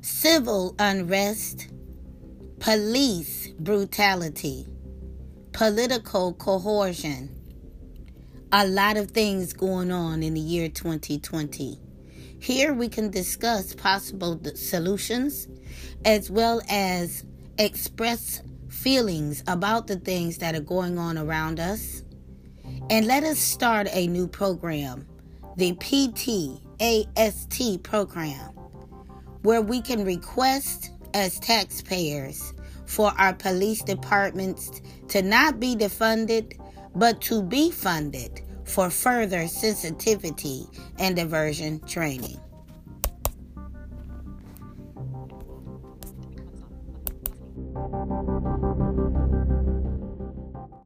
civil unrest, police brutality, political coercion. A lot of things going on in the year 2020. Here we can discuss possible solutions as well as express feelings about the things that are going on around us. And let us start a new program, the PTAST program, where we can request as taxpayers for our police departments to not be defunded, but to be funded for further sensitivity and diversion training.